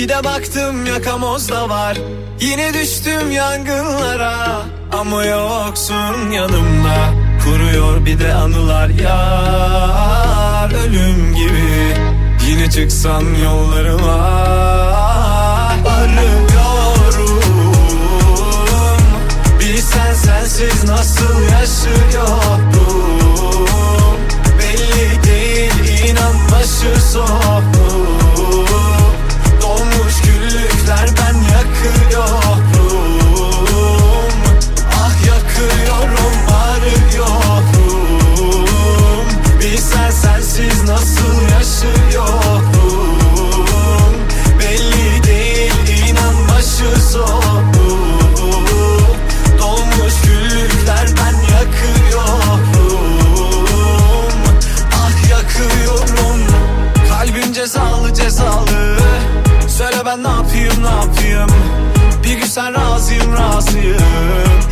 Bir de baktım yakamozda var. Yine düştüm yangınlara. Ama yoksun yanımda. Kuruyor bir de anılar yar Ölüm gibi. Yine çıksan yollarıma. Arıyorum. Bilsen sensiz nasıl yaşıyorum? Belli değil inan başı Dolmuş güllükler ben yakıyorum. Ah yakıyorum arıyorum Bilsen sensiz nasıl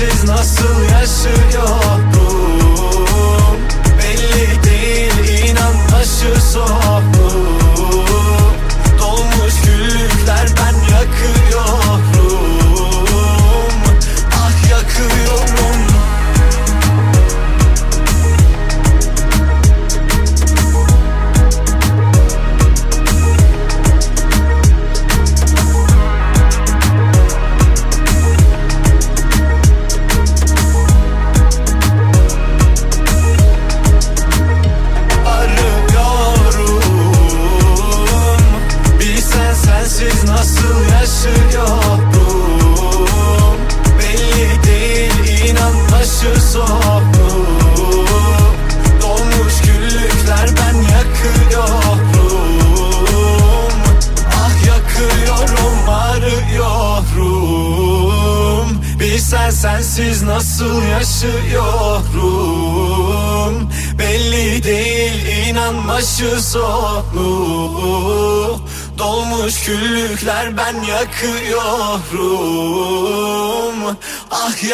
sensiz nasıl yaşıyorum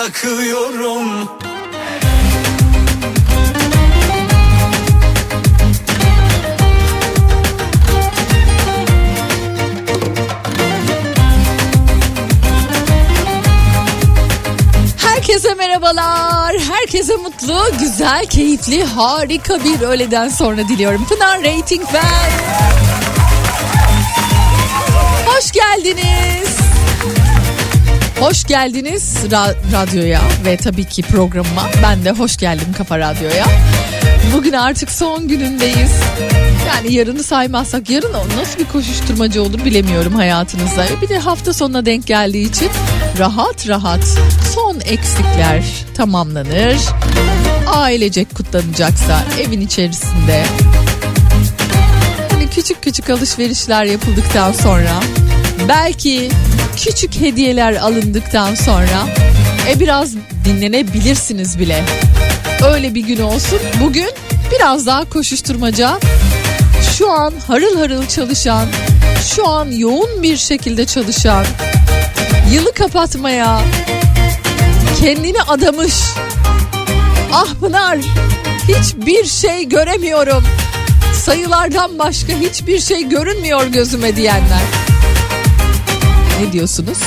Yakıyorum Herkese merhabalar. Herkese mutlu, güzel, keyifli, harika bir öğleden sonra diliyorum. Pınar Rating ben. Hoş geldiniz. Hoş geldiniz ra- radyoya ve tabii ki programıma. Ben de hoş geldim Kafa Radyo'ya. Bugün artık son günündeyiz. Yani yarını saymazsak yarın nasıl bir koşuşturmacı olur bilemiyorum hayatınızda. Bir de hafta sonuna denk geldiği için rahat rahat son eksikler tamamlanır. Ailecek kutlanacaksa evin içerisinde hani küçük küçük alışverişler yapıldıktan sonra belki küçük hediyeler alındıktan sonra e biraz dinlenebilirsiniz bile. Öyle bir gün olsun. Bugün biraz daha koşuşturmaca. Şu an harıl harıl çalışan, şu an yoğun bir şekilde çalışan, yılı kapatmaya kendini adamış. Ah Pınar hiçbir şey göremiyorum. Sayılardan başka hiçbir şey görünmüyor gözüme diyenler. Ne diyorsunuz?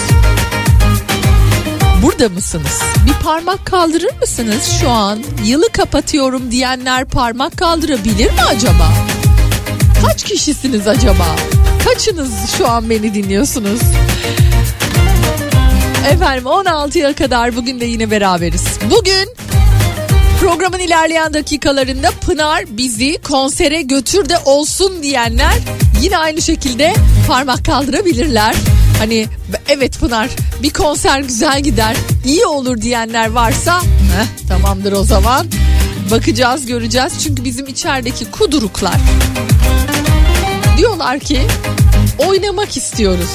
Burada mısınız? Bir parmak kaldırır mısınız şu an? Yılı kapatıyorum diyenler parmak kaldırabilir mi acaba? Kaç kişisiniz acaba? Kaçınız şu an beni dinliyorsunuz? Efendim 16'ya kadar bugün de yine beraberiz. Bugün programın ilerleyen dakikalarında Pınar bizi konsere götür de olsun diyenler yine aynı şekilde parmak kaldırabilirler. Hani evet Pınar bir konser güzel gider iyi olur diyenler varsa heh, tamamdır o zaman. Bakacağız göreceğiz çünkü bizim içerideki kuduruklar diyorlar ki oynamak istiyoruz.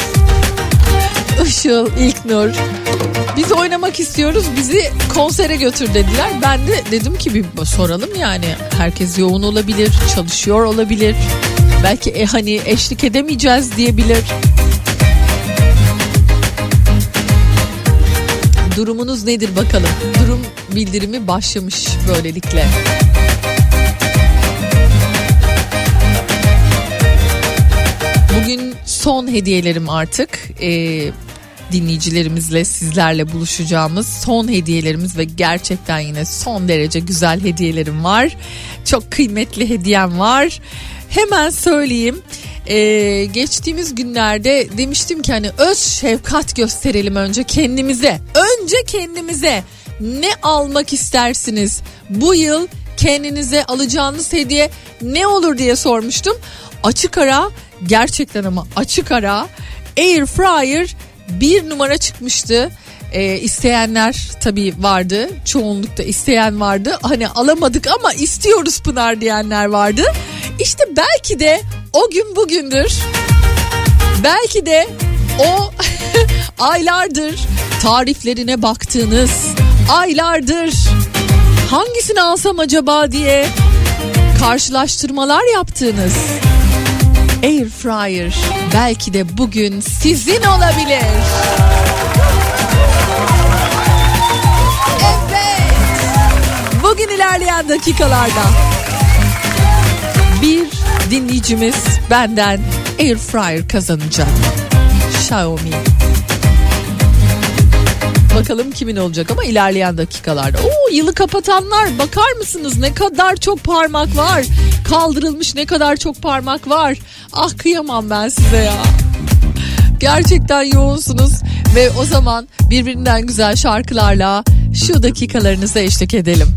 Işıl, İlknur biz oynamak istiyoruz bizi konsere götür dediler. Ben de dedim ki bir soralım yani herkes yoğun olabilir çalışıyor olabilir. Belki e, hani eşlik edemeyeceğiz diyebilir. Durumunuz nedir bakalım? Durum bildirimi başlamış böylelikle. Bugün son hediyelerim artık. Ee, dinleyicilerimizle sizlerle buluşacağımız son hediyelerimiz ve gerçekten yine son derece güzel hediyelerim var. Çok kıymetli hediyem var. Hemen söyleyeyim. Ee, geçtiğimiz günlerde demiştim ki hani öz şefkat gösterelim önce kendimize. Önce kendimize ne almak istersiniz? Bu yıl kendinize alacağınız hediye ne olur diye sormuştum. Açık ara gerçekten ama açık ara air fryer bir numara çıkmıştı. Ee, isteyenler tabii vardı. Çoğunlukta isteyen vardı. Hani alamadık ama istiyoruz Pınar diyenler vardı. İşte belki de o gün bugündür. Belki de o aylardır tariflerine baktığınız aylardır hangisini alsam acaba diye karşılaştırmalar yaptığınız air fryer belki de bugün sizin olabilir. Evet. Bugün ilerleyen dakikalarda bir dinleyicimiz benden air fryer kazanacak. Xiaomi. Bakalım kimin olacak ama ilerleyen dakikalarda. Oo yılı kapatanlar bakar mısınız ne kadar çok parmak var. Kaldırılmış ne kadar çok parmak var. Ah kıyamam ben size ya. Gerçekten yoğunsunuz ve o zaman birbirinden güzel şarkılarla şu dakikalarınıza eşlik edelim.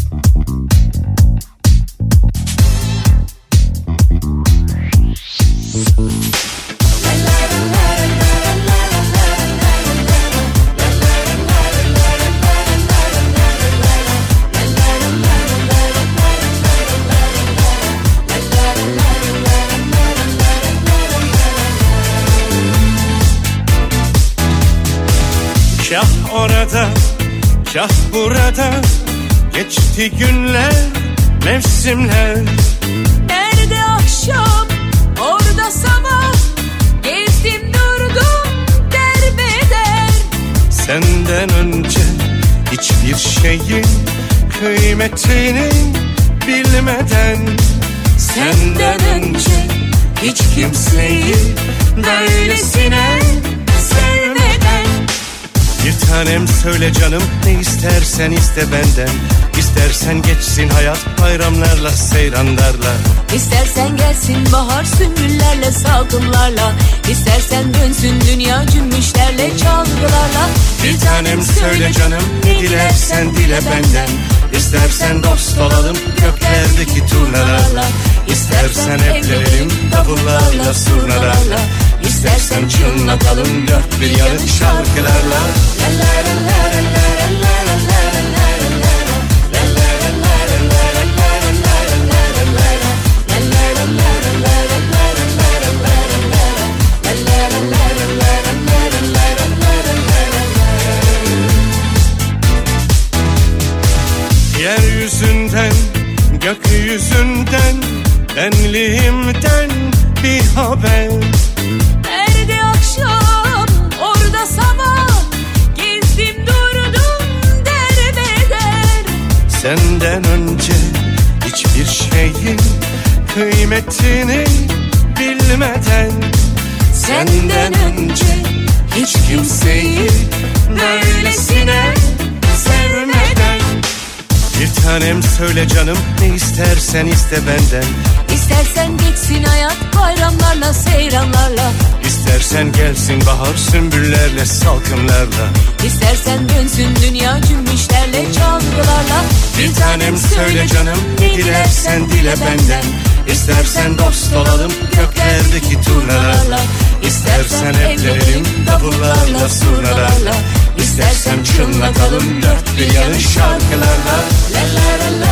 Kah burada Geçti günler, mevsimler. Nerede akşam, orada sabah. Gezdim durdum derbeder. Senden önce hiçbir şeyin kıymetini bilmeden. Senden önce hiç kimseyi böylesine Bir tanem söyle canım ne istersen iste benden. İstersen geçsin hayat bayramlarla seyranlarla. İstersen gelsin bahar sümbüllerle salkımlarla. İstersen dönsün dünya cümbüşlerle çalgılarla. Bir tanem söyle canım ne dilersen dile benden. İstersen dost olalım göklerdeki turnalarla. İstersen evlenelim davullarla surnalarla İstersen çınlatalım dört bir yanı şarkılarla. Yeryüzünden, gökyüzünden, benliğimden bir haber kıymetini bilmeden Senden önce hiç kimseyi böylesine sevmeden. Bir tanem söyle canım ne istersen iste benden. İstersen geçsin hayat bayramlarla seyranlarla. İstersen gelsin bahar sümbüllerle salkımlarla. İstersen dönsün dünya cümbüşlerle çalgılarla. Bir tanem söyle canım ne dilersen dile benden. İstersen dost olalım göklerdeki turnalarla. İstersen evlenelim davullarla surnalarla İstersen çınlatalım dört bir yanı şarkılarla. La la la la la la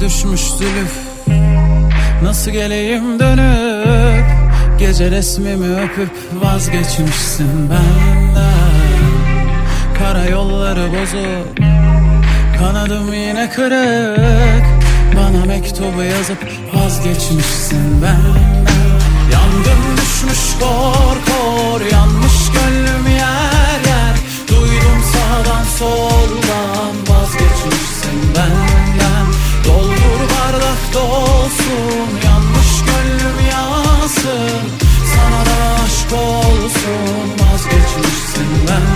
Düşmüş zülüf. Nasıl geleyim dönüp Gece resmimi öpüp vazgeçmişsin benden. Kara yolları bozuk Kanadım yine kırık. Bana mektubu yazıp vazgeçmişsin benden. Yandım düşmüş kor kor Yanmış gönlüm yer yer. Duydum sağdan soldan Vazgeçmişsin benden bardak dolsun Yanmış gönlüm yansın. Sana da aşk olsun Vazgeçmişsin benden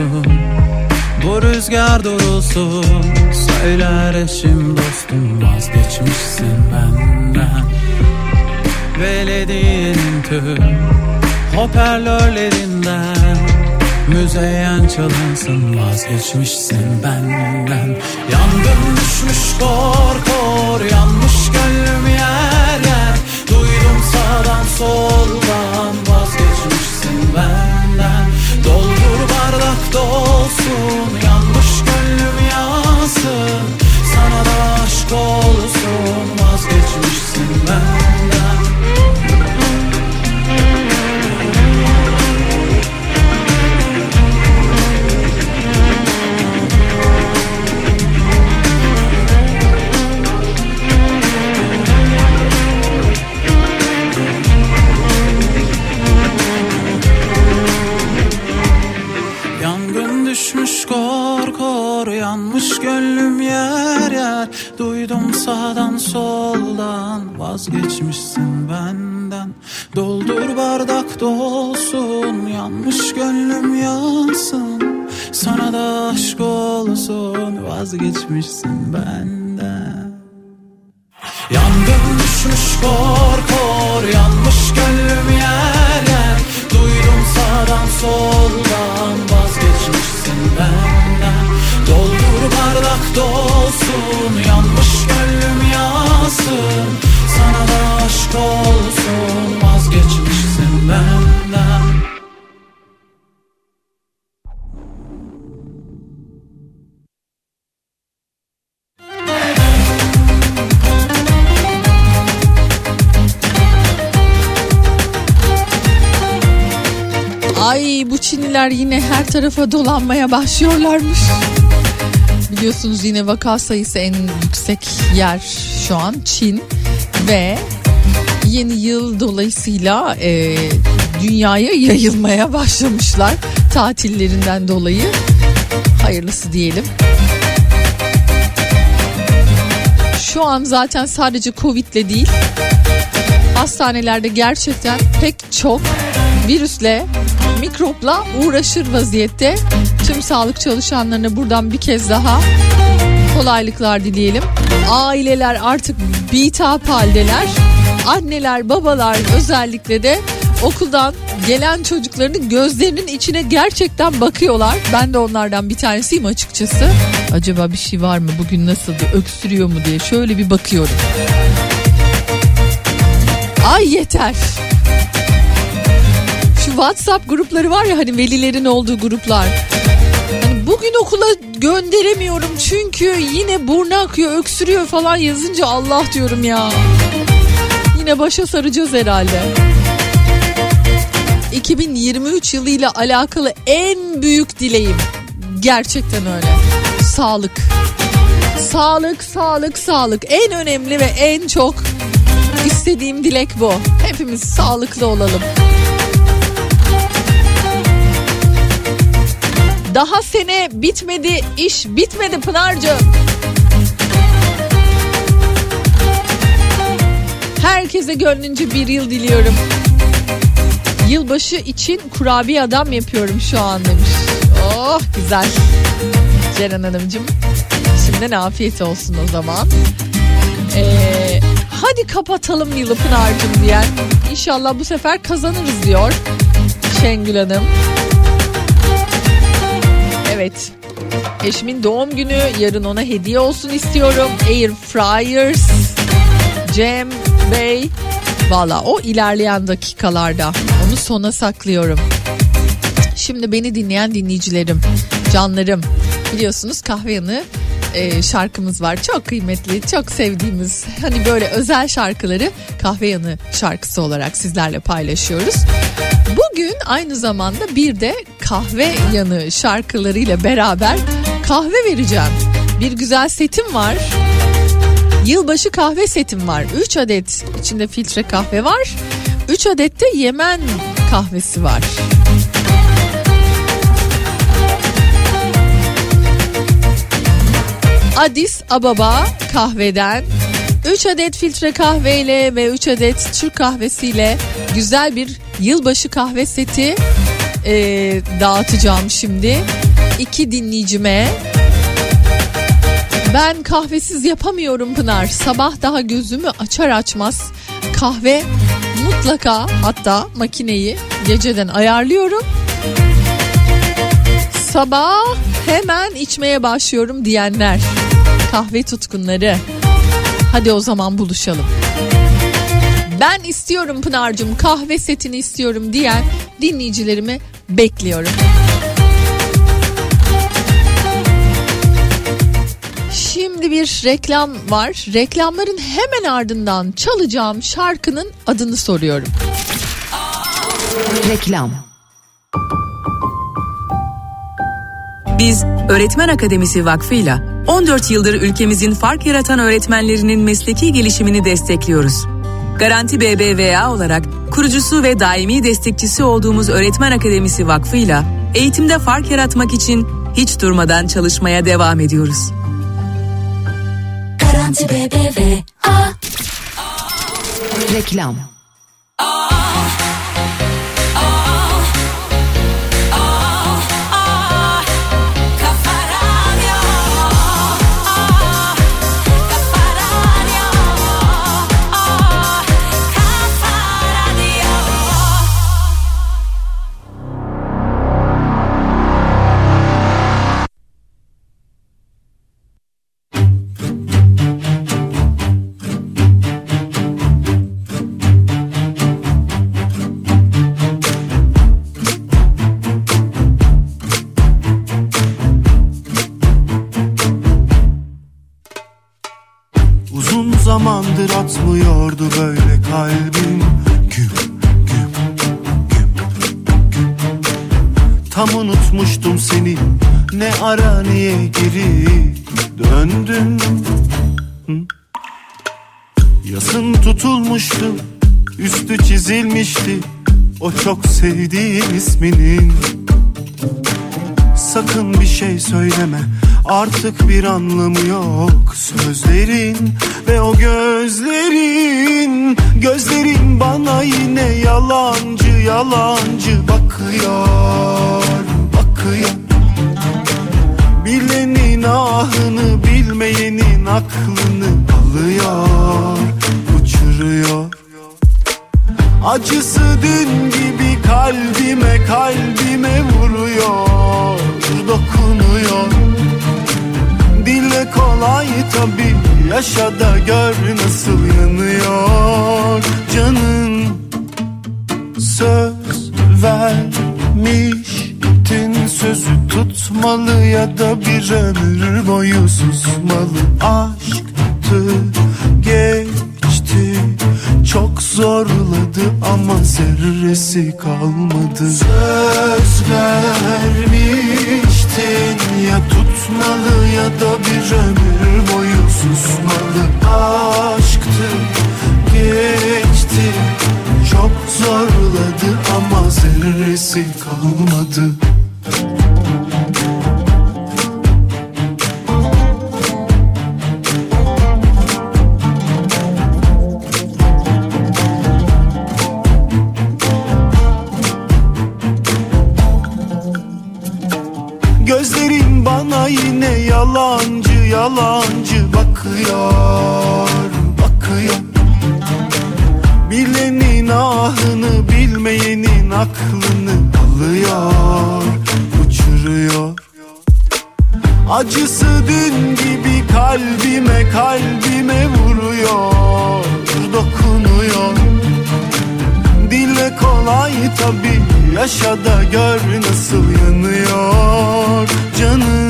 olsun. Bu rüzgar durulsun Söyler eşim dostum. Vazgeçmişsin benden. Belediyenin tüm Hoparlörlerinden. Müzeyyen çalınsın Vazgeçmişsin benden. Yangın düşmüş kor kor Yanmış gönlüm yer yer. Duydum sağdan soldan düşmüş kor kor Yanmış gönlüm yer yer. Duydum sağdan soldan Vazgeçmişsin benden. Doldur bardak dolsun Yanmış gönlüm yansın. Sana da aşk olsun Vazgeçmişsin benden. Yangın düşmüş kor kor Yanmış gönlüm yer yer. Duydum sağdan soldan benden Doldur bardak dolsun Yanmış gönlüm yansın. Sana da aşk olsun Vazgeçmişsin benden Bu Çinliler yine her tarafa dolanmaya başlıyorlarmış. Biliyorsunuz yine vaka sayısı en yüksek yer şu an Çin ve yeni yıl dolayısıyla e, dünyaya yayılmaya başlamışlar tatillerinden dolayı. Hayırlısı diyelim. Şu an zaten sadece Covid'le değil hastanelerde gerçekten pek çok virüsle mikropla uğraşır vaziyette. Tüm sağlık çalışanlarına buradan bir kez daha kolaylıklar dileyelim. Aileler artık bitap haldeler. Anneler, babalar özellikle de okuldan gelen çocuklarının gözlerinin içine gerçekten bakıyorlar. Ben de onlardan bir tanesiyim açıkçası. Acaba bir şey var mı bugün nasıldı öksürüyor mu diye şöyle bir bakıyorum. Ay yeter. WhatsApp grupları var ya hani velilerin olduğu gruplar. Hani bugün okula gönderemiyorum çünkü yine burnu akıyor öksürüyor falan yazınca Allah diyorum ya. Yine başa saracağız herhalde. 2023 yılıyla alakalı en büyük dileğim gerçekten öyle. Sağlık. Sağlık, sağlık, sağlık. En önemli ve en çok istediğim dilek bu. Hepimiz sağlıklı olalım. Daha sene bitmedi, iş bitmedi Pınar'cığım. Herkese gönlünce bir yıl diliyorum. Yılbaşı için kurabiye adam yapıyorum şu an demiş. Oh güzel. Ceren Hanımcığım. Şimdiden afiyet olsun o zaman. Ee, hadi kapatalım yılı Pınar'cığım diyen. İnşallah bu sefer kazanırız diyor Şengül Hanım. Evet. Eşimin doğum günü yarın ona hediye olsun istiyorum. Air Fryers. Cem Bey. Valla o ilerleyen dakikalarda. Onu sona saklıyorum. Şimdi beni dinleyen dinleyicilerim, canlarım. Biliyorsunuz kahve yanı e, şarkımız var. Çok kıymetli, çok sevdiğimiz hani böyle özel şarkıları kahve yanı şarkısı olarak sizlerle paylaşıyoruz. Bugün aynı zamanda bir de kahve yanı şarkılarıyla beraber kahve vereceğim. Bir güzel setim var. Yılbaşı kahve setim var. 3 adet içinde filtre kahve var. 3 adet de Yemen kahvesi var. Addis Ababa kahveden 3 adet filtre kahveyle ve 3 adet Türk kahvesiyle güzel bir yılbaşı kahve seti e, dağıtacağım şimdi. İki dinleyicime ben kahvesiz yapamıyorum Pınar. Sabah daha gözümü açar açmaz kahve mutlaka hatta makineyi geceden ayarlıyorum. Sabah hemen içmeye başlıyorum diyenler. Kahve tutkunları. Hadi o zaman buluşalım. Ben istiyorum Pınar'cığım kahve setini istiyorum diyen dinleyicilerimi bekliyorum. Şimdi bir reklam var. Reklamların hemen ardından çalacağım şarkının adını soruyorum. Reklam. Biz Öğretmen Akademisi Vakfı'yla 14 yıldır ülkemizin fark yaratan öğretmenlerinin mesleki gelişimini destekliyoruz. Garanti BBVA olarak kurucusu ve daimi destekçisi olduğumuz Öğretmen Akademisi Vakfı'yla eğitimde fark yaratmak için hiç durmadan çalışmaya devam ediyoruz. Garanti BBVA. Reklam. O çok sevdiğim isminin. Sakın bir şey söyleme Artık bir anlamı yok Sözlerin. Ve o gözlerin Gözlerin bana yine yalancı yalancı bakıyor Bakıyor. Bilenin ahını bilmeyenin aklını alıyor Uçuruyor. Acısı dün gibi kalbime kalbime vuruyor Dokunuyor. Dile kolay tabi yaşa da gör nasıl yanıyor. Canın söz vermiştin sözü tutmalı ya da bir ömür boyu susmalı. Aşktı geç zorladı ama zerresi kalmadı. Söz vermiştin ya tutmalı ya da bir ömür boyu susmalı. Aşktı geçti çok zorladı ama zerresi kalmadı. bakıyor bakıyor. Bilenin ahını bilmeyenin aklını alıyor uçuruyor. Acısı dün gibi kalbime kalbime vuruyor dokunuyor. Dille kolay tabi yaşa da gör nasıl yanıyor. Canım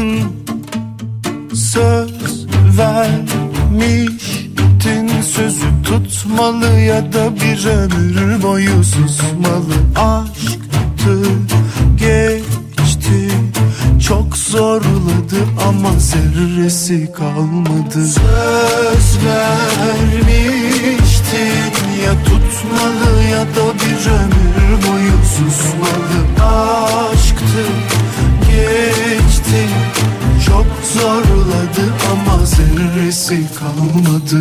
sözü tutmalı ya da bir ömür boyu susmalı. Aşktı geçti çok zorladı ama zerresi kalmadı. Söz vermiştin ya tutmalı ya da bir ömür boyu susmalı. Aşktı geçti çok zorladı ama zerresi kalmadı.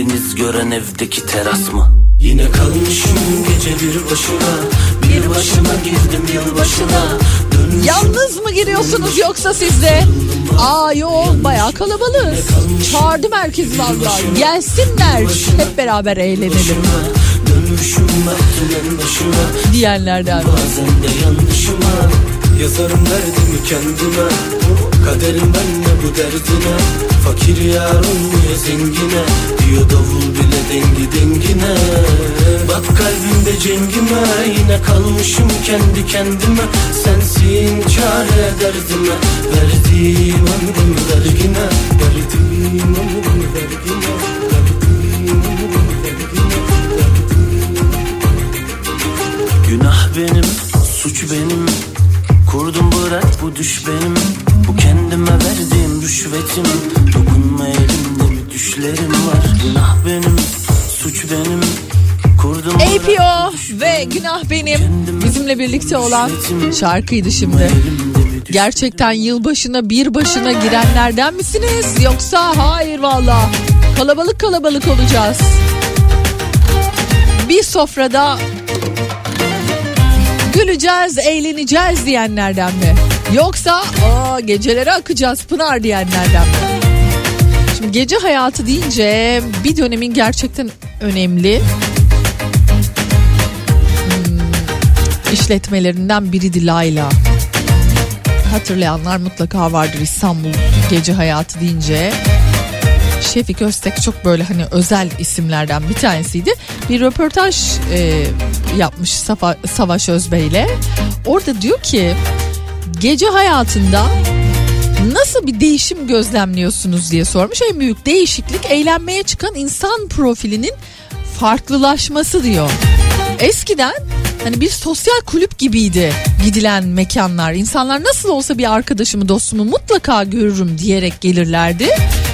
deniz gören evdeki teras mı? Yine kalmışım gece bir başına. Bir başına girdim yılbaşına. Dönüşüm, Yalnız mı giriyorsunuz yoksa sizde? Aa yok baya kalabalığız. Çağırdı merkez valla Gelsinler hep beraber eğlenelim. Diyenlerden Bazen de yanlışıma. Yazarım derdimi kendime. Kaderim benle bu derdine. Fakir yar olmuyor zengine Diyor davul bile dengi dengine. Bak kalbimde cengime Yine kalmışım kendi kendime. Sensin çare derdime Verdiğim ömrüm vergine. Verdiğim ömrüm vergine. Günah benim, suç benim Kurdum bırak bu düş benim Bu kendime verdiğim rüşvetim Dokunma elimde bir düşlerim var Günah benim, suç benim Kurdum APO ve. Günah Benim bizimle birlikte olan şarkıydı şimdi. Gerçekten yılbaşına bir başına girenlerden misiniz? Yoksa hayır valla. Kalabalık kalabalık olacağız. Bir sofrada güleceğiz, eğleneceğiz diyenlerden mi? Yoksa aa, gecelere akacağız Pınar diyenlerden mi? Şimdi gece hayatı deyince bir dönemin gerçekten önemli hmm, işletmelerinden biri Layla. Hatırlayanlar mutlaka vardır İstanbul gece hayatı deyince. Şefik Öztek çok böyle hani özel isimlerden bir tanesiydi. Bir röportaj e, yapmış Safa, Savaş Özbey'le. Orada diyor ki gece hayatında nasıl bir değişim gözlemliyorsunuz diye sormuş. En büyük değişiklik eğlenmeye çıkan insan profilinin farklılaşması diyor. Eskiden hani bir sosyal kulüp gibiydi gidilen mekanlar. İnsanlar nasıl olsa bir arkadaşımı dostumu mutlaka görürüm diyerek gelirlerdi.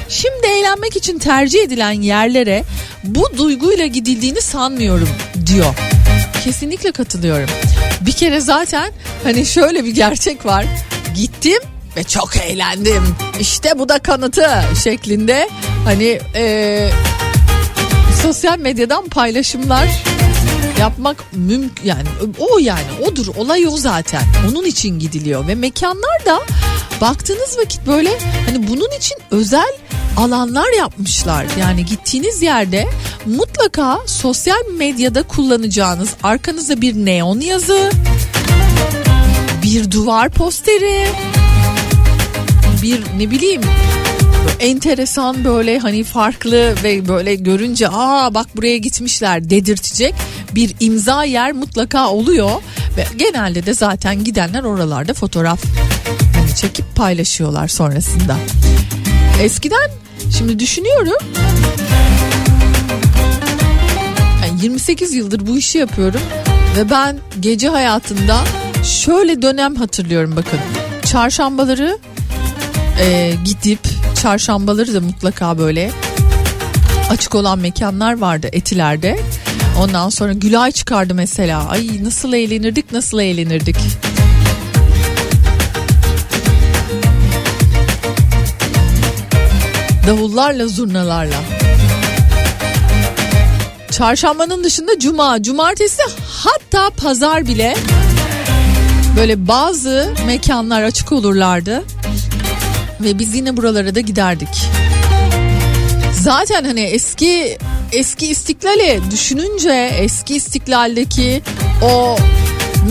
Şimdi eğlenmek için tercih edilen yerlere bu duyguyla gidildiğini sanmıyorum diyor. Kesinlikle katılıyorum. Bir kere zaten hani şöyle bir gerçek var. Gittim ve çok eğlendim. İşte bu da kanıtı şeklinde hani eee, sosyal medyadan paylaşımlar yapmak mümkün yani o yani odur. Olay o zaten. Onun için gidiliyor. Ve mekanlar da baktığınız vakit böyle hani bunun için özel alanlar yapmışlar. Yani gittiğiniz yerde mutlaka sosyal medyada kullanacağınız arkanızda bir neon yazı bir duvar posteri bir ne bileyim enteresan böyle hani farklı ve böyle görünce aa bak buraya gitmişler dedirtecek bir imza yer mutlaka oluyor ve genelde de zaten gidenler oralarda fotoğraf hani çekip paylaşıyorlar sonrasında. Eskiden şimdi düşünüyorum yani 28 yıldır bu işi yapıyorum ve ben gece hayatında şöyle dönem hatırlıyorum bakın. Çarşambaları e, gidip çarşambaları da mutlaka böyle açık olan mekanlar vardı etilerde. Ondan sonra Gülay çıkardı mesela. Ay nasıl eğlenirdik nasıl eğlenirdik. Davullarla zurnalarla. Çarşambanın dışında cuma, cumartesi hatta pazar bile böyle bazı mekanlar açık olurlardı ve biz yine buralara da giderdik. Zaten hani eski eski istiklali düşününce eski istiklaldeki o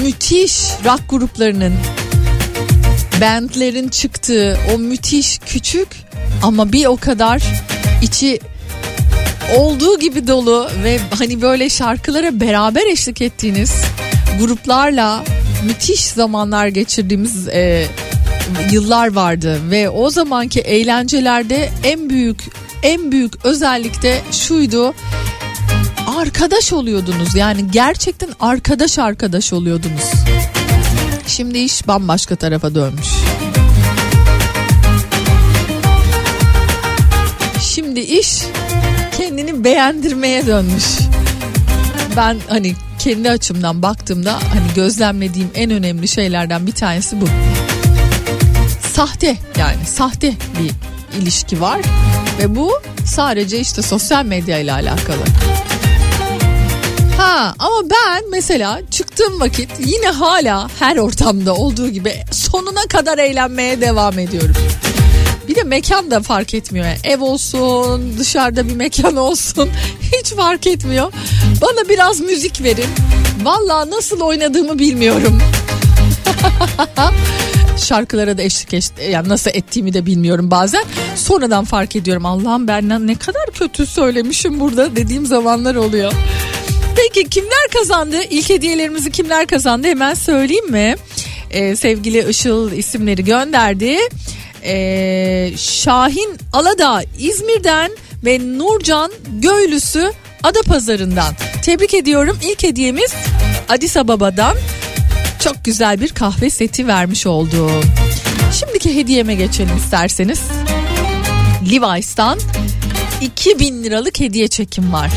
müthiş rock gruplarının bandlerin çıktığı o müthiş küçük ama bir o kadar içi olduğu gibi dolu ve hani böyle şarkılara beraber eşlik ettiğiniz gruplarla müthiş zamanlar geçirdiğimiz e, yıllar vardı ve o zamanki eğlencelerde en büyük en büyük özellik de şuydu arkadaş oluyordunuz yani gerçekten arkadaş arkadaş oluyordunuz. Şimdi iş bambaşka tarafa dönmüş. Şimdi iş kendini beğendirmeye dönmüş. Ben hani kendi açımdan baktığımda hani gözlemlediğim en önemli şeylerden bir tanesi bu. Sahte yani sahte bir ilişki var ve bu sadece işte sosyal medya ile alakalı. Ha ama ben mesela çıktığım vakit yine hala her ortamda olduğu gibi sonuna kadar eğlenmeye devam ediyorum. Bir de mekan da fark etmiyor. Ev olsun, dışarıda bir mekan olsun hiç fark etmiyor. Bana biraz müzik verin. Valla nasıl oynadığımı bilmiyorum. Şarkılara da eşlik eş, yani nasıl ettiğimi de bilmiyorum bazen. Sonradan fark ediyorum. Allah'ım ben ne kadar kötü söylemişim burada dediğim zamanlar oluyor. Peki kimler kazandı? İlk hediyelerimizi kimler kazandı? Hemen söyleyeyim mi? Ee, sevgili Işıl isimleri gönderdi. Ee, Şahin Aladağ İzmir'den ve Nurcan Göylüsü Adapazarı'ndan. Tebrik ediyorum. İlk hediyemiz Addis Ababa'dan çok güzel bir kahve seti vermiş oldu. Şimdiki hediyeme geçelim isterseniz. Levi's'tan 2000 liralık hediye çekim var.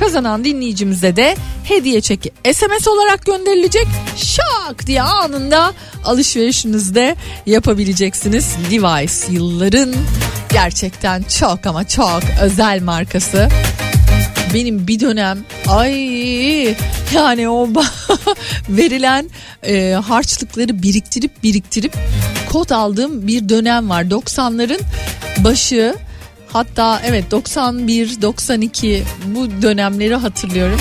Kazanan dinleyicimize de hediye çeki SMS olarak gönderilecek. Şak diye anında alışverişinizde yapabileceksiniz. Levi's yılların gerçekten çok ama çok özel markası. Benim bir dönem ay yani o verilen e, harçlıkları biriktirip biriktirip kod aldığım bir dönem var. 90'ların başı hatta evet 91 92 bu dönemleri hatırlıyorum.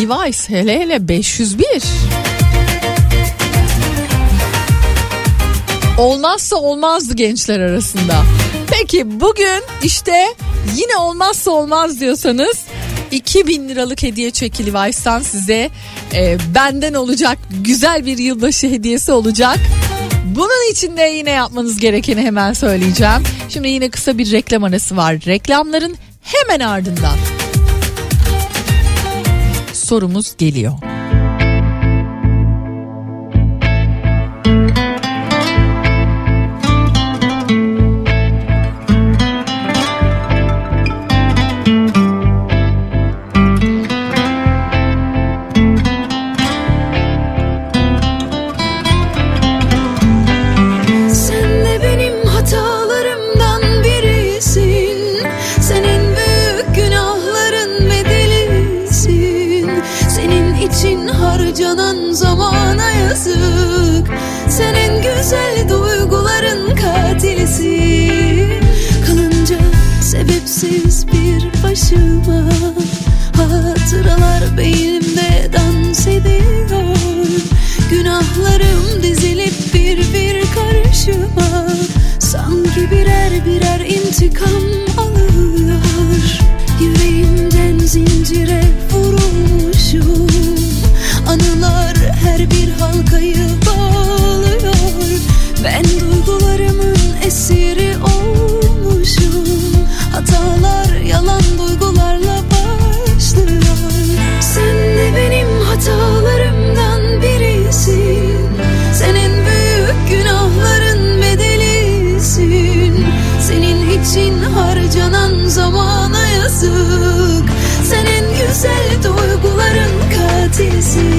Device hele hele 501. Olmazsa olmazdı gençler arasında. Peki bugün işte yine olmazsa olmaz diyorsanız 2000 liralık hediye çeki Levi's'tan size e, benden olacak güzel bir yılbaşı hediyesi olacak. Bunun için de yine yapmanız gerekeni hemen söyleyeceğim. Şimdi yine kısa bir reklam arası var. Reklamların hemen ardından sorumuz geliyor. Sebepsiz bir başıma. Hatıralar beynimde dans ediyor. Günahlarım dizilip bir bir karşıma. Sanki birer birer intikam alıyor Yüreğimden zincire vurulmuşum. Anılar her bir halkayı bağlıyor. Ben duygularımın yalan duygularla başlıyor Sen de benim hatalarımdan birisin. Sen en büyük günahların bedelisin. Senin için harcanan zamana yazık. Sen en güzel duyguların katilisin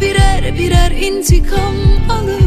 Birer birer intikam alıyor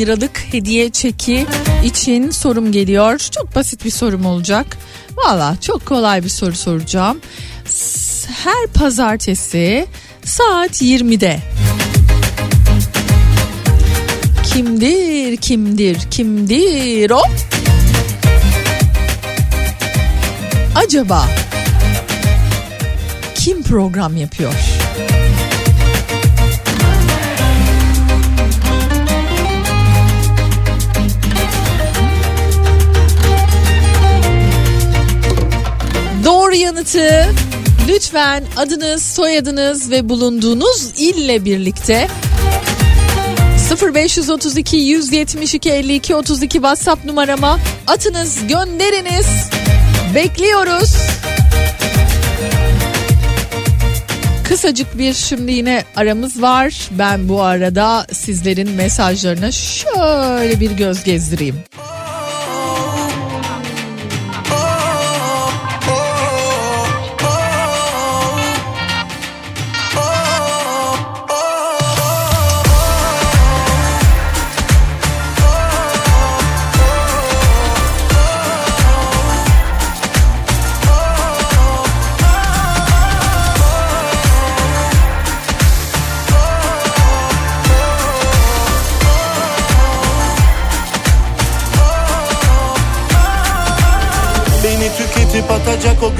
liralık hediye çeki için sorum geliyor. Çok basit bir sorum olacak. Valla çok kolay bir soru soracağım. Her pazartesi saat 20'de kimdir kimdir kimdir o? Acaba kim program yapıyor? Yanıtı lütfen adınız, soyadınız ve bulunduğunuz ille birlikte 0532 172 52 32 WhatsApp numarama atınız, gönderiniz. Bekliyoruz. Kısacık bir şimdi yine aramız var. Ben bu arada sizlerin mesajlarına şöyle bir göz gezdireyim.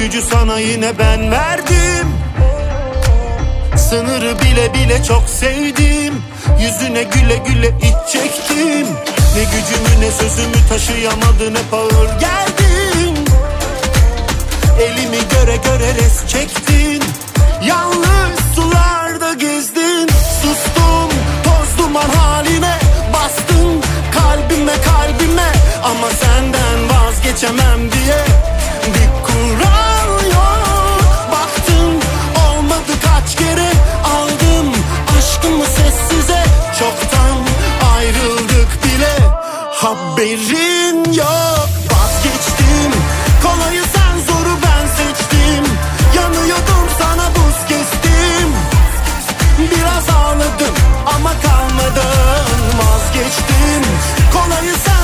Gücü sana yine ben verdim. Sınırı bile bile çok sevdim. Yüzüne güle güle iç çektim. Ne gücümü ne sözümü taşıyamadın hep ağır geldin. Elimi göre göre res çektin. Yalnız sularda gezdin. Sustum toz duman haline Bastın. Kalbime kalbime Ama senden vazgeçemem diye Çoktan ayrıldık bile. Haberin yok. Vazgeçtim. Kolayı sen zoru ben seçtim. Yanıyordum sana buz kestim. Biraz ağladım ama kalmadım. Vazgeçtim. Kolayı sen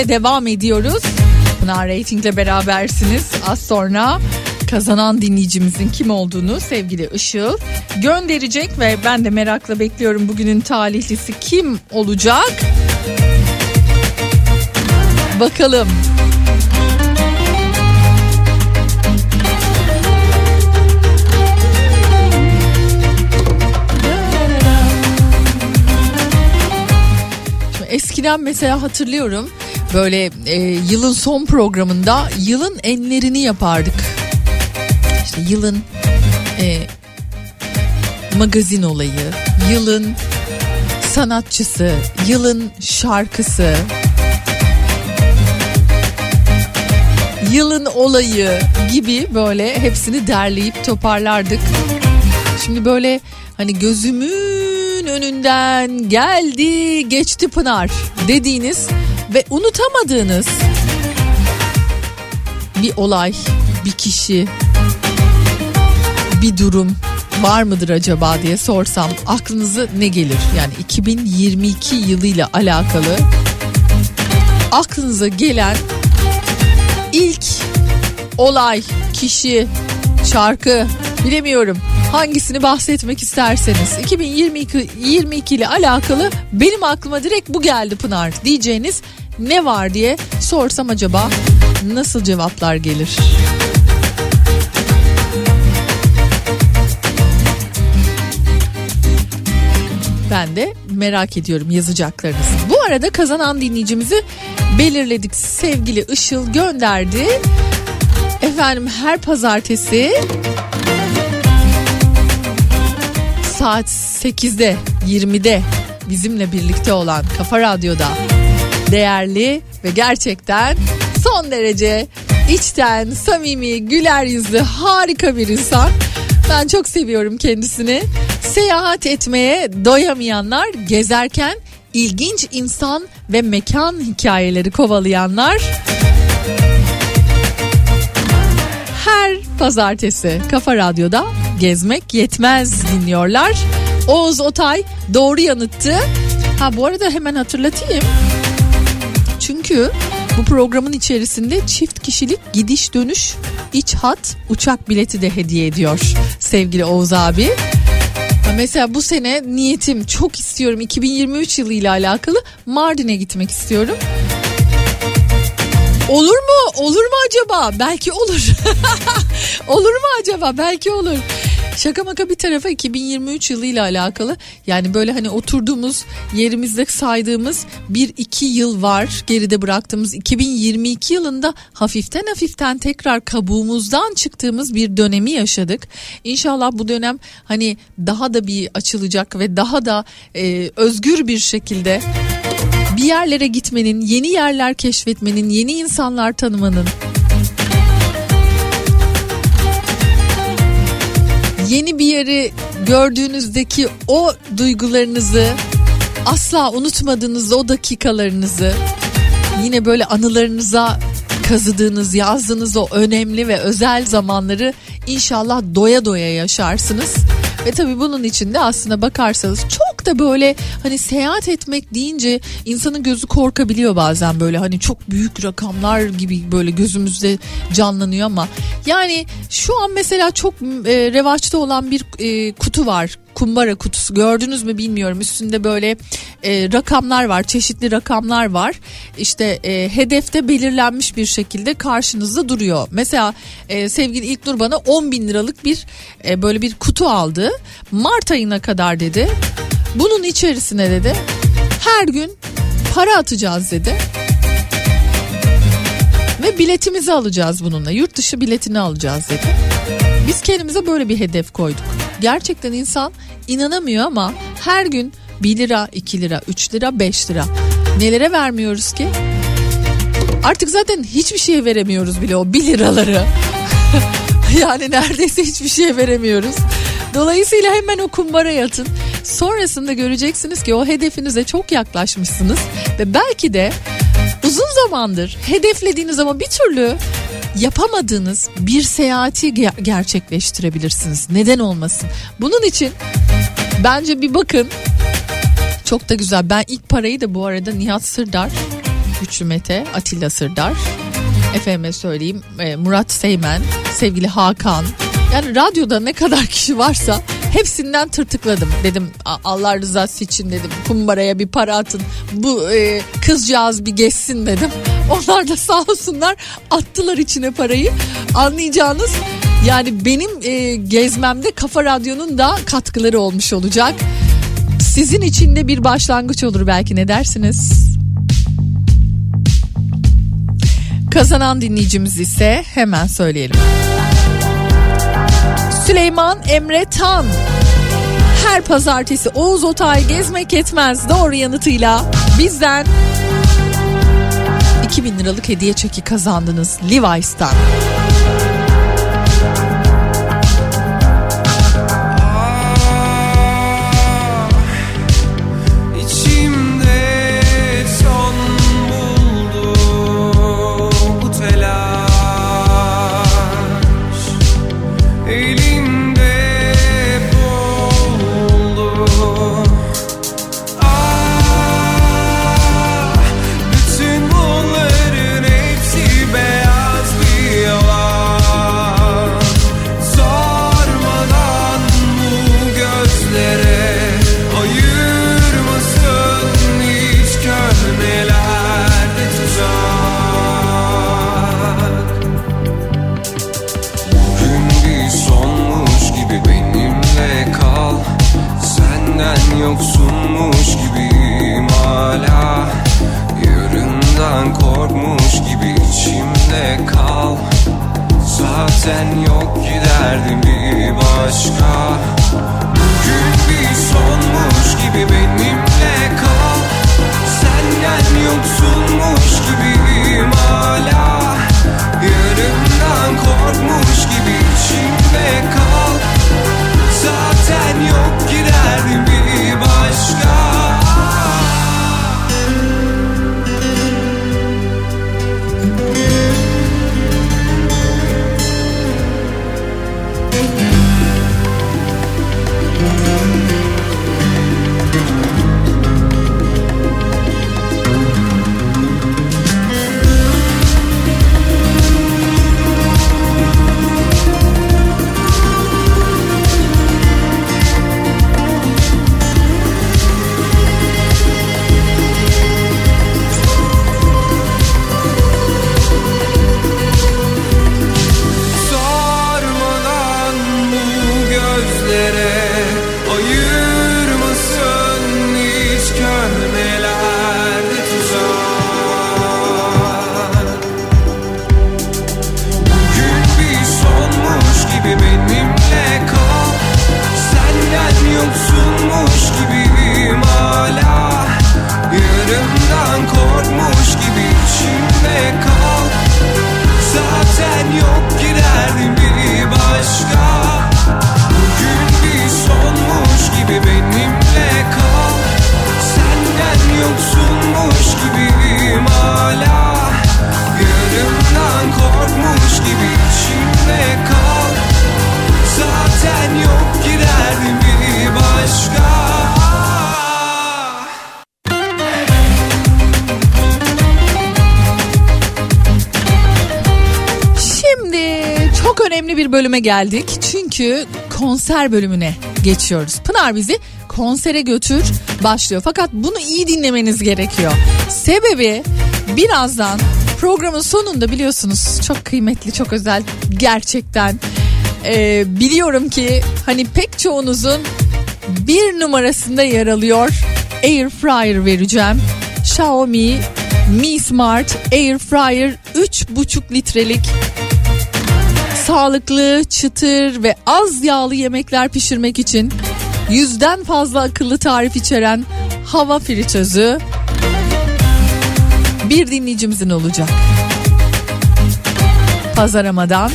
ve devam ediyoruz. Pınar Rating'le berabersiniz. Az sonra kazanan dinleyicimizin kim olduğunu sevgili Işıl gönderecek ve ben de merakla bekliyorum bugünün talihlisi kim olacak? Bakalım. eskiden mesela hatırlıyorum böyle e, yılın son programında yılın enlerini yapardık. İşte yılın e, magazin olayı, yılın sanatçısı, yılın şarkısı, yılın olayı gibi böyle hepsini derleyip toparlardık. Şimdi böyle hani gözümün önünden geldi geçti Pınar dediğiniz ve unutamadığınız bir olay, bir kişi, bir durum var mıdır acaba diye sorsam aklınıza ne gelir? Yani 2022 yılıyla alakalı aklınıza gelen ilk olay, kişi, şarkı bilemiyorum. Hangisini bahsetmek isterseniz. 2022 22 ile alakalı benim aklıma direkt bu geldi Pınar. Diyeceğiniz ne var diye sorsam acaba nasıl cevaplar gelir? Ben de merak ediyorum yazacaklarınızı. Bu arada kazanan dinleyicimizi belirledik. Sevgili Işıl gönderdi. Efendim her pazartesi saat 8'de 20'de bizimle birlikte olan Kafa Radyo'da değerli ve gerçekten son derece içten, samimi, güler yüzlü, harika bir insan. Ben çok seviyorum kendisini. Seyahat etmeye doyamayanlar, gezerken ilginç insan ve mekan hikayeleri kovalayanlar her pazartesi Kafa Radyo'da gezmek yetmez dinliyorlar. Oğuz Otay doğru yanıttı. Ha bu arada hemen hatırlatayım. Çünkü bu programın içerisinde çift kişilik gidiş dönüş iç hat uçak bileti de hediye ediyor sevgili Oğuz abi. Mesela bu sene niyetim çok istiyorum 2023 yılı ile alakalı Mardin'e gitmek istiyorum. Olur mu? Olur mu acaba? Belki olur. olur mu acaba? Belki olur. Şaka maka bir tarafa 2023 yılıyla alakalı yani böyle hani oturduğumuz yerimizde saydığımız bir iki yıl var geride bıraktığımız 2022 yılında hafiften hafiften tekrar kabuğumuzdan çıktığımız bir dönemi yaşadık. İnşallah bu dönem hani daha da bir açılacak ve daha da e, özgür bir şekilde bir yerlere gitmenin, yeni yerler keşfetmenin, yeni insanlar tanımanın yeni bir yeri gördüğünüzdeki o duygularınızı asla unutmadığınız o dakikalarınızı yine böyle anılarınıza kazıdığınız, yazdığınız o önemli ve özel zamanları inşallah doya doya yaşarsınız. Ve tabii bunun içinde aslında bakarsanız çok da böyle hani seyahat etmek deyince insanın gözü korkabiliyor bazen böyle. Hani çok büyük rakamlar gibi böyle gözümüzde canlanıyor ama. Yani şu an mesela çok e, revaçta olan bir e, kutu var. Kumbara kutusu. Gördünüz mü bilmiyorum. Üstünde böyle e, rakamlar var. Çeşitli rakamlar var. İşte e, hedefte belirlenmiş bir şekilde karşınızda duruyor. Mesela e, sevgili İlknur bana 10 bin liralık bir e, böyle bir kutu aldı. Mart ayına kadar dedi bunun içerisine dedi her gün para atacağız dedi ve biletimizi alacağız bununla yurt dışı biletini alacağız dedi biz kendimize böyle bir hedef koyduk gerçekten insan inanamıyor ama her gün 1 lira, 2 lira, 3 lira, 5 lira nelere vermiyoruz ki? Artık zaten hiçbir şeye veremiyoruz bile o 1 liraları. yani neredeyse hiçbir şeye veremiyoruz. Dolayısıyla hemen o kumbara yatın. Sonrasında göreceksiniz ki o hedefinize çok yaklaşmışsınız ve belki de uzun zamandır hedeflediğiniz ama bir türlü yapamadığınız bir seyahati ger- gerçekleştirebilirsiniz. Neden olmasın? Bunun için bence bir bakın. Çok da güzel. Ben ilk parayı da bu arada Nihat Sırdar, Güçlü Mete, Atilla Sırdar, efendime söyleyeyim e, Murat Seymen, sevgili Hakan. Yani radyoda ne kadar kişi varsa hepsinden tırtıkladım. Dedim Allah rızası için dedim kumbaraya bir para atın. Bu e, kızcağız bir geçsin dedim. Onlar da sağ olsunlar attılar içine parayı. Anlayacağınız yani benim e, gezmemde Kafa Radyo'nun da katkıları olmuş olacak. Sizin için de bir başlangıç olur belki ne dersiniz? Kazanan dinleyicimiz ise hemen söyleyelim. Süleyman Emre Tan. Her pazartesi Oğuz Otay gezmek yetmez doğru yanıtıyla bizden 2000 liralık hediye çeki kazandınız Levi's'tan. Geldik. Çünkü konser bölümüne geçiyoruz. Pınar bizi konsere götür başlıyor. Fakat bunu iyi dinlemeniz gerekiyor. Sebebi birazdan programın sonunda biliyorsunuz çok kıymetli, çok özel gerçekten. Ee, biliyorum ki hani pek çoğunuzun bir numarasında yer alıyor. Air fryer vereceğim. Xiaomi Mi Smart Air Fryer 3,5 litrelik sağlıklı, çıtır ve az yağlı yemekler pişirmek için yüzden fazla akıllı tarif içeren hava fritözü bir dinleyicimizin olacak. Pazaramadan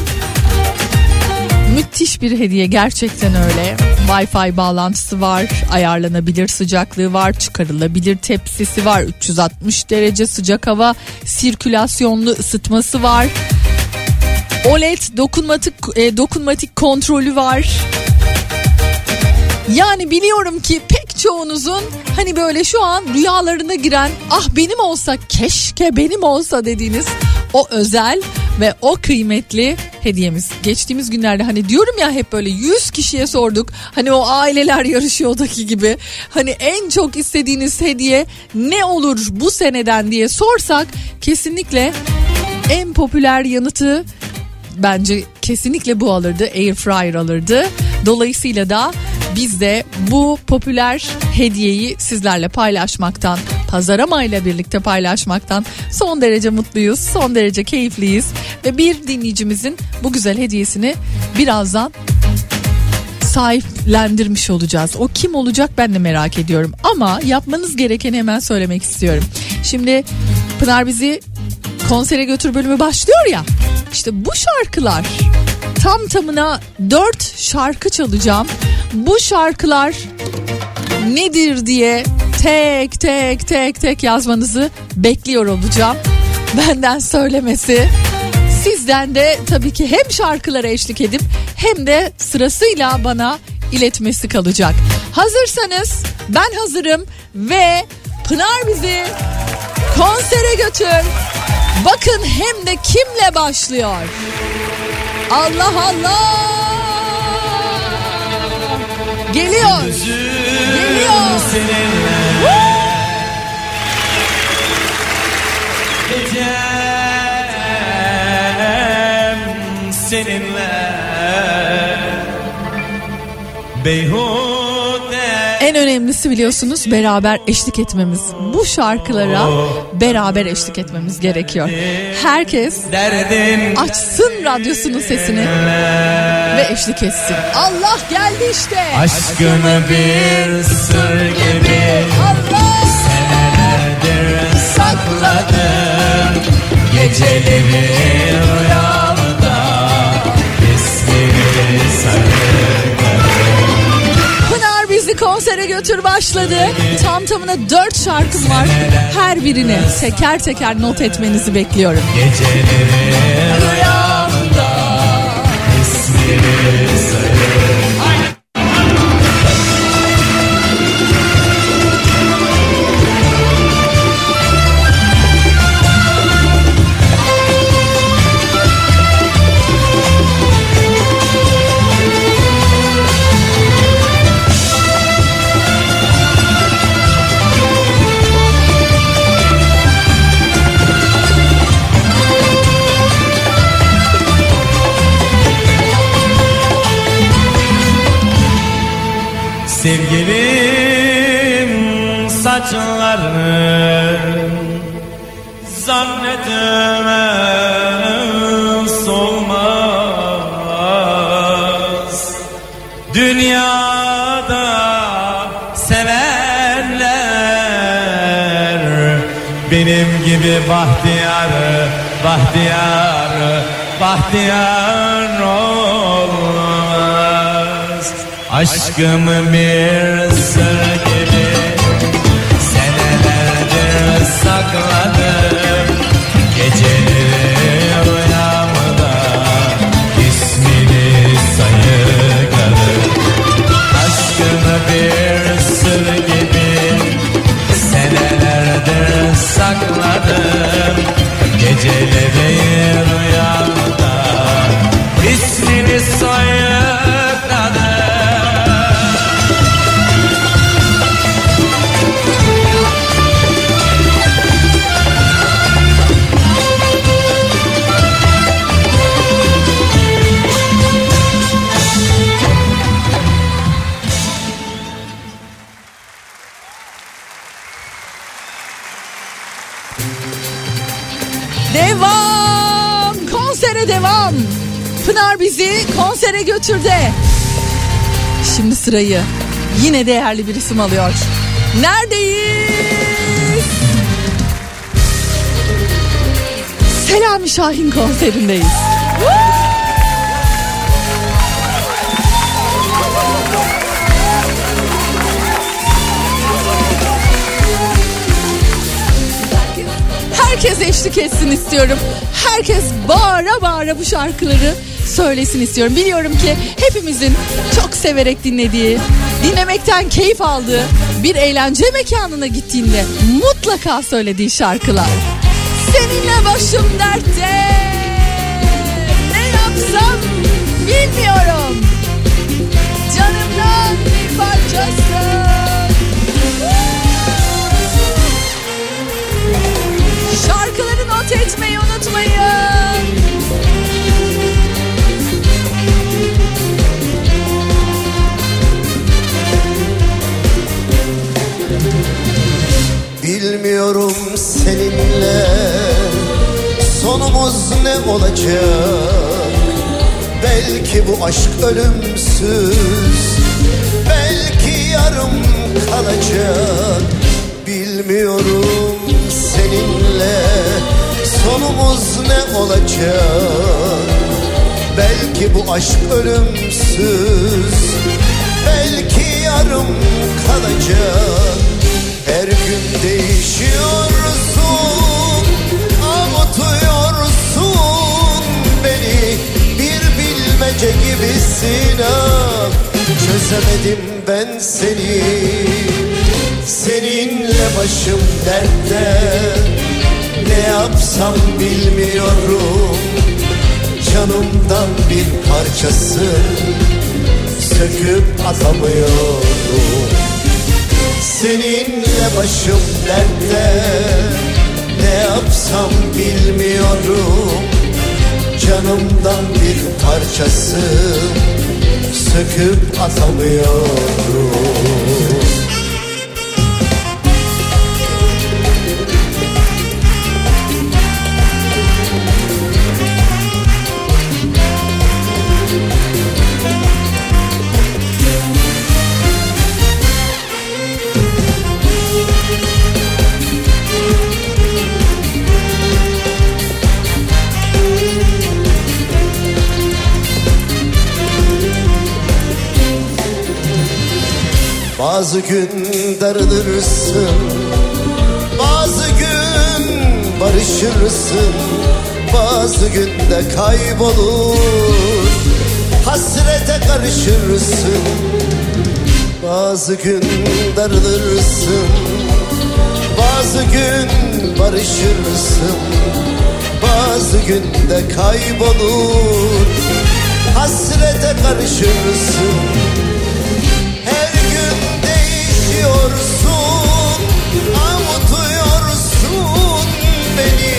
müthiş bir hediye gerçekten öyle. Wi-Fi bağlantısı var, ayarlanabilir sıcaklığı var, çıkarılabilir tepsisi var, 360 derece sıcak hava sirkülasyonlu ısıtması var. OLED dokunmatik e, dokunmatik kontrolü var. Yani biliyorum ki pek çoğunuzun hani böyle şu an rüyalarına giren ah benim olsa keşke benim olsa dediğiniz o özel ve o kıymetli hediyemiz. Geçtiğimiz günlerde hani diyorum ya hep böyle 100 kişiye sorduk. Hani o aileler yarışıyordaki gibi. Hani en çok istediğiniz hediye ne olur bu seneden diye sorsak kesinlikle en popüler yanıtı bence kesinlikle bu alırdı. Air fryer alırdı. Dolayısıyla da biz de bu popüler hediyeyi sizlerle paylaşmaktan, Pazarama ile birlikte paylaşmaktan son derece mutluyuz, son derece keyifliyiz ve bir dinleyicimizin bu güzel hediyesini birazdan sahiplendirmiş olacağız. O kim olacak ben de merak ediyorum. Ama yapmanız gerekeni hemen söylemek istiyorum. Şimdi Pınar bizi konsere götür bölümü başlıyor ya. İşte bu şarkılar tam tamına 4 şarkı çalacağım. Bu şarkılar nedir diye tek tek tek tek yazmanızı bekliyor olacağım. Benden söylemesi sizden de tabii ki hem şarkılara eşlik edip hem de sırasıyla bana iletmesi kalacak. Hazırsanız ben hazırım ve Pınar bizi konsere götür. Bakın hem de kimle başlıyor. Allah Allah. Geliyor. Geliyor. Gecem seninle Beyhude En önemlisi biliyorsunuz beraber eşlik etmemiz. Bu şarkılara beraber eşlik etmemiz gerekiyor. Herkes açsın radyosunun sesini ve eşlik etsin. Allah geldi işte. Aşkını bir sır gibi Allah Senelerdir sakladım Geceleri rüyamda Konsere götür başladı. Tam tamına dört şarkım var. Her birini teker teker not etmenizi bekliyorum. Geceleri saçlarını zannetme solmaz Dünyada sevenler benim gibi bahtiyar, bahtiyar, bahtiyar olmaz. Aşkımı bir sır sakladım Geceleri rüyamda ismini sayıkladım. Aşkımı bir sır gibi senelerdir sakladım. Geceleri götürdü. Şimdi sırayı yine değerli bir isim alıyor. Neredeyiz? Selami Şahin konserindeyiz. Herkes eşlik etsin istiyorum. Herkes bağıra bağıra bu şarkıları söylesin istiyorum. Biliyorum ki hepimizin çok severek dinlediği, dinlemekten keyif aldığı bir eğlence mekanına gittiğinde mutlaka söylediği şarkılar. Seninle başım dertte. Ne yapsam bilmiyorum. Canımdan bir parçası. Şarkıları not etmeyi unutmayın. Seninle. Sonumuz ne olacak? Belki bu aşk ölümsüz. Belki yarım kalacak. Bilmiyorum seninle. Sonumuz ne olacak? Belki bu aşk ölümsüz. Belki yarım kalacak Her gün değişiyorsun Avutuyorsun beni. Bir bilmece gibisin Çözemedim ben seni. Seninle başım dertte. Ne yapsam bilmiyorum. Canımdan bir parçası Söküp atamıyorum Seninle başım dertte. Ne yapsam bilmiyorum. Canımdan bir parçası Söküp atamıyorum Bazı gün darılırsın Bazı gün barışırsın Bazı gün de kaybolur. Hasrete karışırsın Bazı gün darılırsın Bazı gün barışırsın Bazı gün de kaybolur. Hasrete karışırsın değişiyorsun Avutuyorsun beni.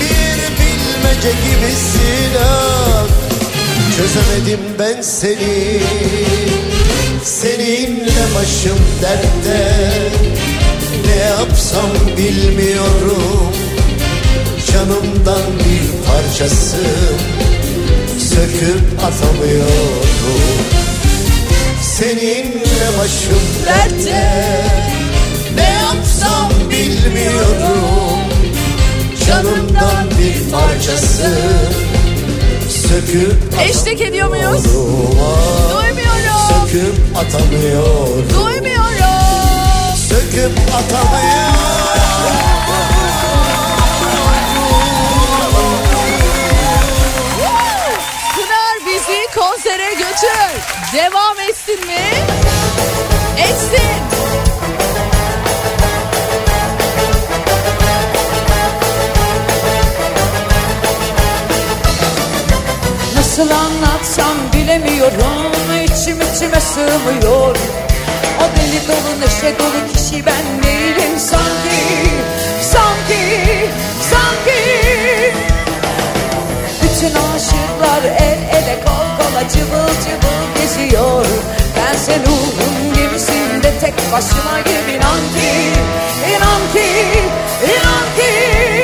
Bir bilmece gibisin ah. Çözemedim ben seni. Seninle başım dertte. Ne yapsam bilmiyorum. Canımdan bir parçası Söküp atamıyorum Seninle başım dertte Ne yapsam bilmiyorum Canımdan bir parçası Söküp Eşlik ediyor muyuz? Duymuyorum. Söküp atamıyorum Duymuyorum. Söküp atamıyorum konsere götür. Devam etsin mi? Etsin. Nasıl anlatsam bilemiyorum. İçim içime sığmıyor. O deli dolu neşe dolu kişi ben değilim sanki. Sanki, sanki. Bütün aşıklar el ele kol kola cıvıl cıvıl geziyor. Bense ruhum gemisinde tek başıma gibi inan ki İnan ki, inan ki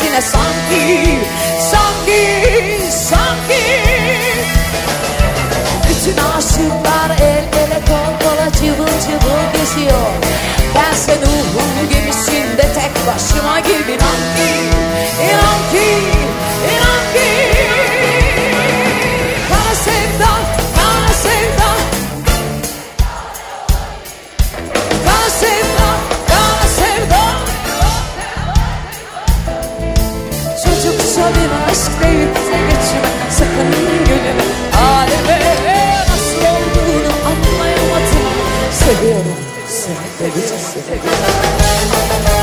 dünya tersine sanki Sanki, sanki. Bütün aşıklar el ele kol kola cıvıl cıvıl geziyor. Bense ruhum gemisinde tek başıma gibi inan ki İnan ki, seni de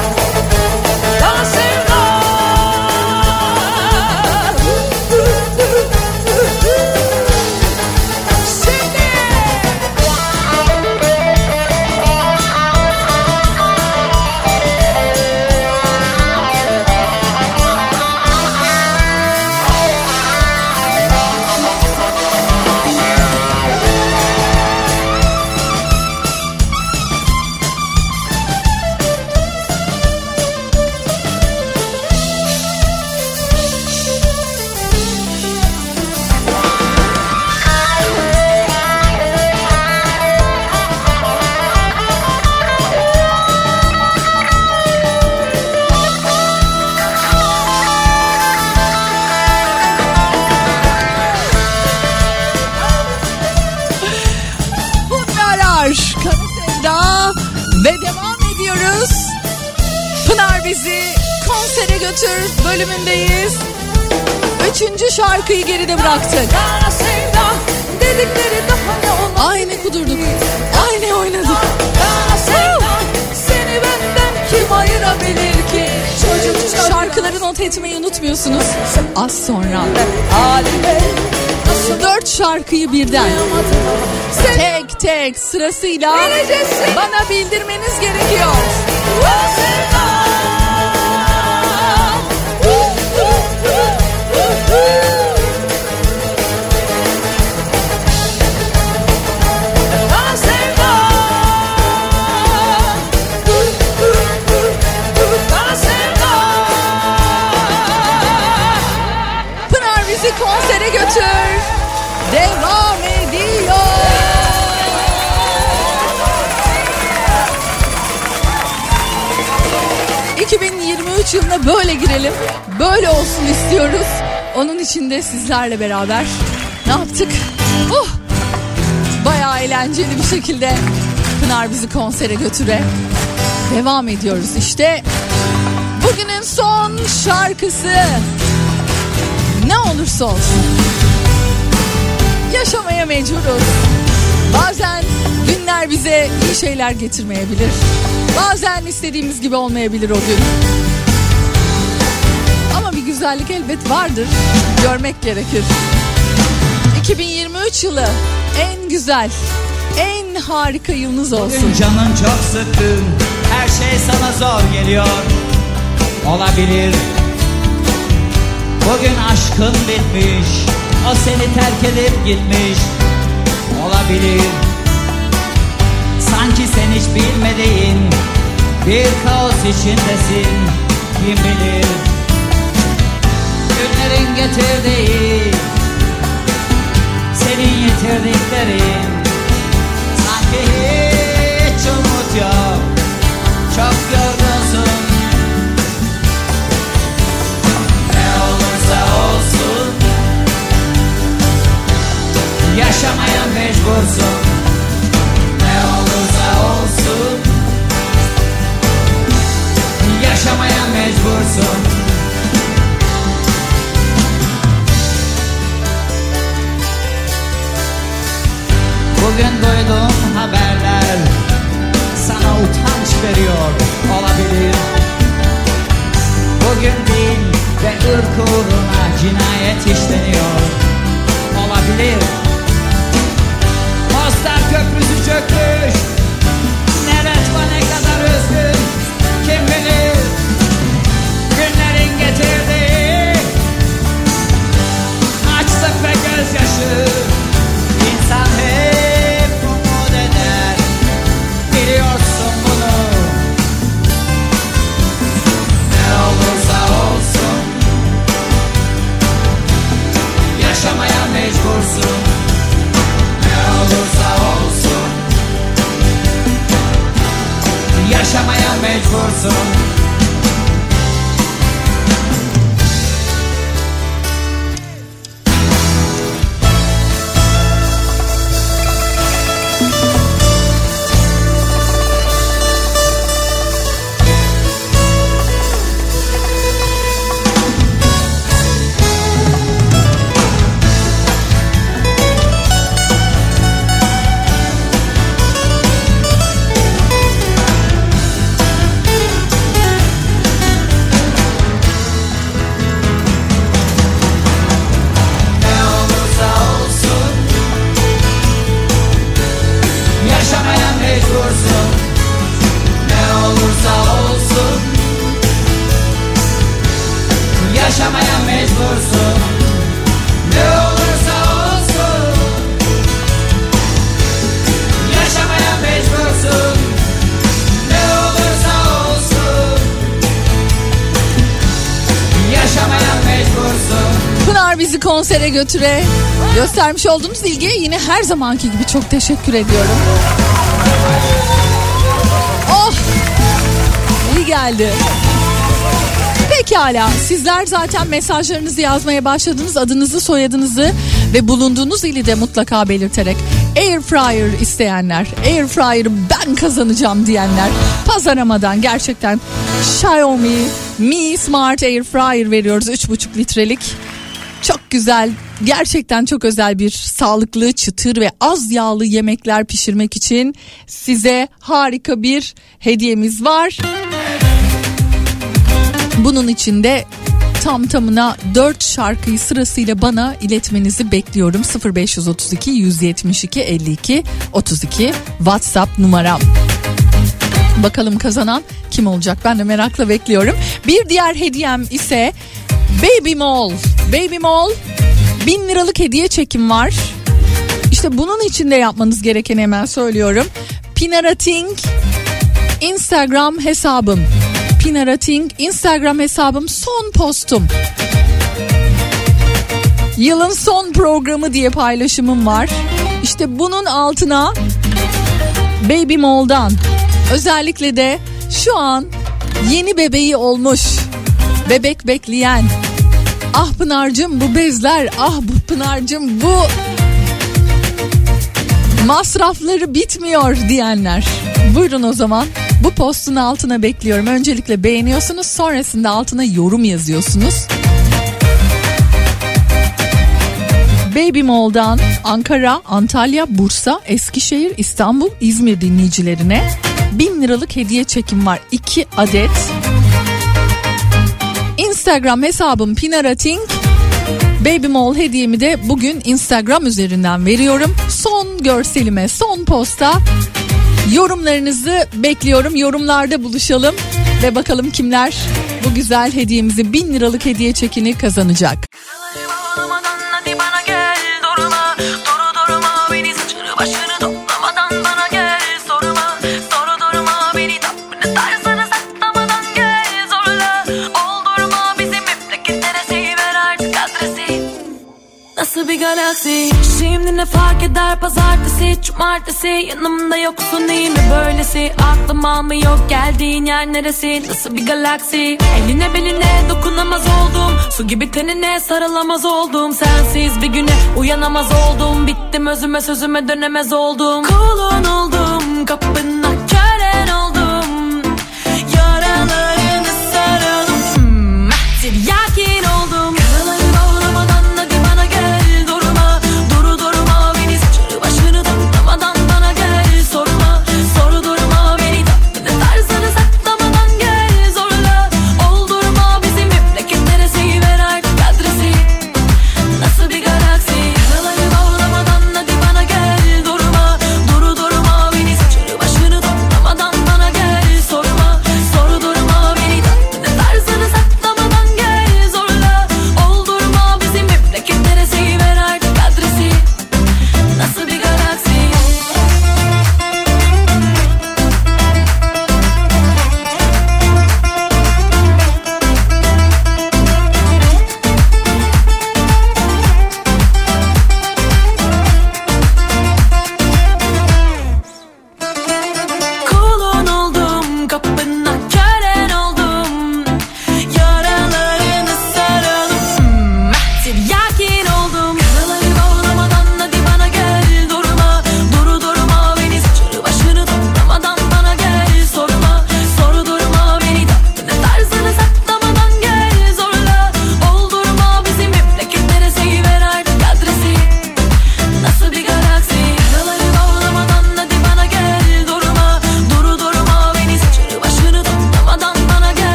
götür bölümündeyiz. Üçüncü şarkıyı geride bıraktık. Aynı kudurduk. Aynı oynadık. Seni benden kim ayırabilir ki Çocuk Şarkıları not etmeyi unutmuyorsunuz. Az sonra. Halime Dört şarkıyı birden. Tek tek sırasıyla bana bildirmeniz gerekiyor. ...2023 yılına böyle girelim. Böyle olsun istiyoruz. Onun için de sizlerle beraber ne yaptık? Oh! Bayağı eğlenceli bir şekilde Pınar bizi konsere götüre devam ediyoruz. İşte bugünün son şarkısı ne olursa olsun yaşamaya mecburuz. Bazen günler bize iyi şeyler getirmeyebilir. Bazen istediğimiz gibi olmayabilir o gün. Güzellik elbet vardır. Görmek gerekir. 2023 yılı en güzel, en harika yılınız olsun. Bugün canın çok sıkkın Her şey sana zor geliyor Olabilir Bugün aşkın bitmiş O seni terk edip gitmiş Olabilir Sanki sen hiç bilmediğin Bir kaos içindesin yaşamaya mecbursun Ne olursa olsun Yaşamaya mecbursun Ne olursa olsun Yaşamaya mecbursun Pınar bizi konsere götüre göstermiş olduğunuz ilgiye yine her zamanki gibi çok teşekkür ediyorum. Oh! İyi geldi. Pekala. Sizler zaten mesajlarınızı yazmaya başladınız adınızı soyadınızı ve bulunduğunuz ili de mutlaka belirterek air fryer isteyenler air fryer'ı ben kazanacağım diyenler pazaramadan gerçekten Xiaomi Mi Smart Air Fryer veriyoruz. 3,5 litrelik. Çok güzel gerçekten çok özel bir sağlıklı çıtır ve az yağlı yemekler pişirmek için size harika bir hediyemiz var. Bunun için de tam tamına 4 şarkıyı sırasıyla bana iletmenizi bekliyorum. 0532 172 52 32 WhatsApp numaram. Bakalım kazanan kim olacak ben de merakla bekliyorum. Bir diğer hediyem ise Baby Mall. Baby Mall 1000 liralık hediye çekim var. İşte bunun için de yapmanız gerekeni hemen söylüyorum. Pinarating Instagram hesabım. Pinarating Instagram hesabım son postum. Yılın son programı diye paylaşımım var. İşte bunun altına Baby Mall'dan özellikle de şu an yeni bebeği olmuş bebek bekleyen ah Pınar'cım bu bezler ah bu Pınar'cım bu masrafları bitmiyor diyenler. Buyurun o zaman bu postun altına bekliyorum. Öncelikle beğeniyorsunuz sonrasında altına yorum yazıyorsunuz. Baby Mall'dan Ankara, Antalya, Bursa, Eskişehir, İstanbul, İzmir dinleyicilerine 1000 liralık hediye çekim var. 2 adet. Instagram hesabım Pinarating. Baby Mall hediyemi de bugün Instagram üzerinden veriyorum. Son görselime, son posta yorumlarınızı bekliyorum. Yorumlarda buluşalım ve bakalım kimler bu güzel hediyemizi 1000 liralık hediye çekini kazanacak. Galaksi. Şimdi ne fark eder? Pazartesi Cumartesi. Yanımda yoksun iyi mi böylesi? Aklım almıyor geldiğin yer neresi? Nasıl bir galaksi? Eline beline dokunamaz oldum. Su gibi tenine sarılamaz oldum. Sensiz bir güne uyanamaz oldum. Bittim özüme sözüme dönemez oldum. Kulun oldum kapına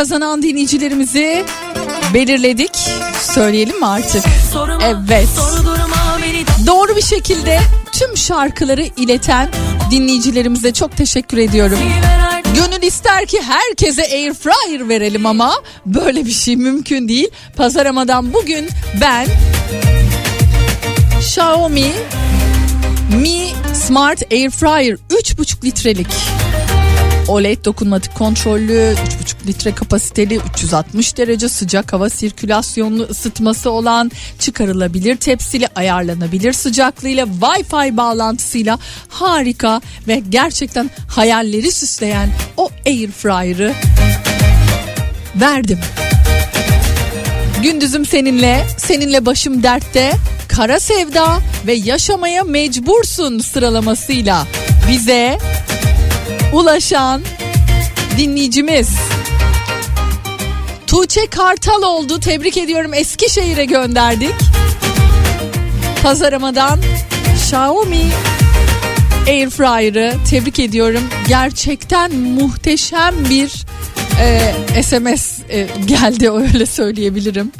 kazanan dinleyicilerimizi belirledik. Söyleyelim mi artık? Evet. Doğru bir şekilde tüm şarkıları ileten dinleyicilerimize çok teşekkür ediyorum. Gönül ister ki herkese air fryer verelim ama böyle bir şey mümkün değil. Pazaramadan bugün ben Xiaomi Mi Smart Air Fryer 3,5 litrelik. OLED dokunmatik kontrollü, 3,5 litre kapasiteli, 360 derece sıcak hava sirkülasyonlu ısıtması olan, çıkarılabilir tepsili, ayarlanabilir sıcaklığıyla, Wi-Fi bağlantısıyla harika ve gerçekten hayalleri süsleyen o Air Fryer'ı verdim. Gündüzüm seninle, seninle başım dertte, kara sevda ve yaşamaya mecbursun sıralamasıyla bize ulaşan dinleyicimiz Tuğçe Kartal oldu. Tebrik ediyorum. Eskişehir'e gönderdik. Pazaramadan Xiaomi Air Fryer'ı tebrik ediyorum. Gerçekten muhteşem bir e, SMS e, geldi öyle söyleyebilirim.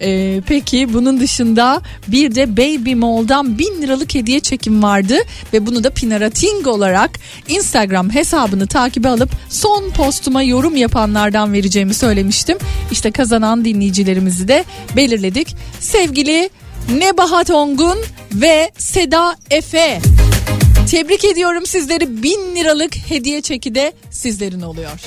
E, peki bunun dışında bir de Baby Mall'dan 1000 liralık hediye çekim vardı ve bunu da Pinarating olarak Instagram hesabını takibe alıp son postuma yorum yapanlardan vereceğimi söylemiştim. İşte kazanan dinleyicilerimizi de belirledik. Sevgili Nebahat Ongun ve Seda Efe. Tebrik ediyorum sizleri bin liralık hediye çeki de sizlerin oluyor.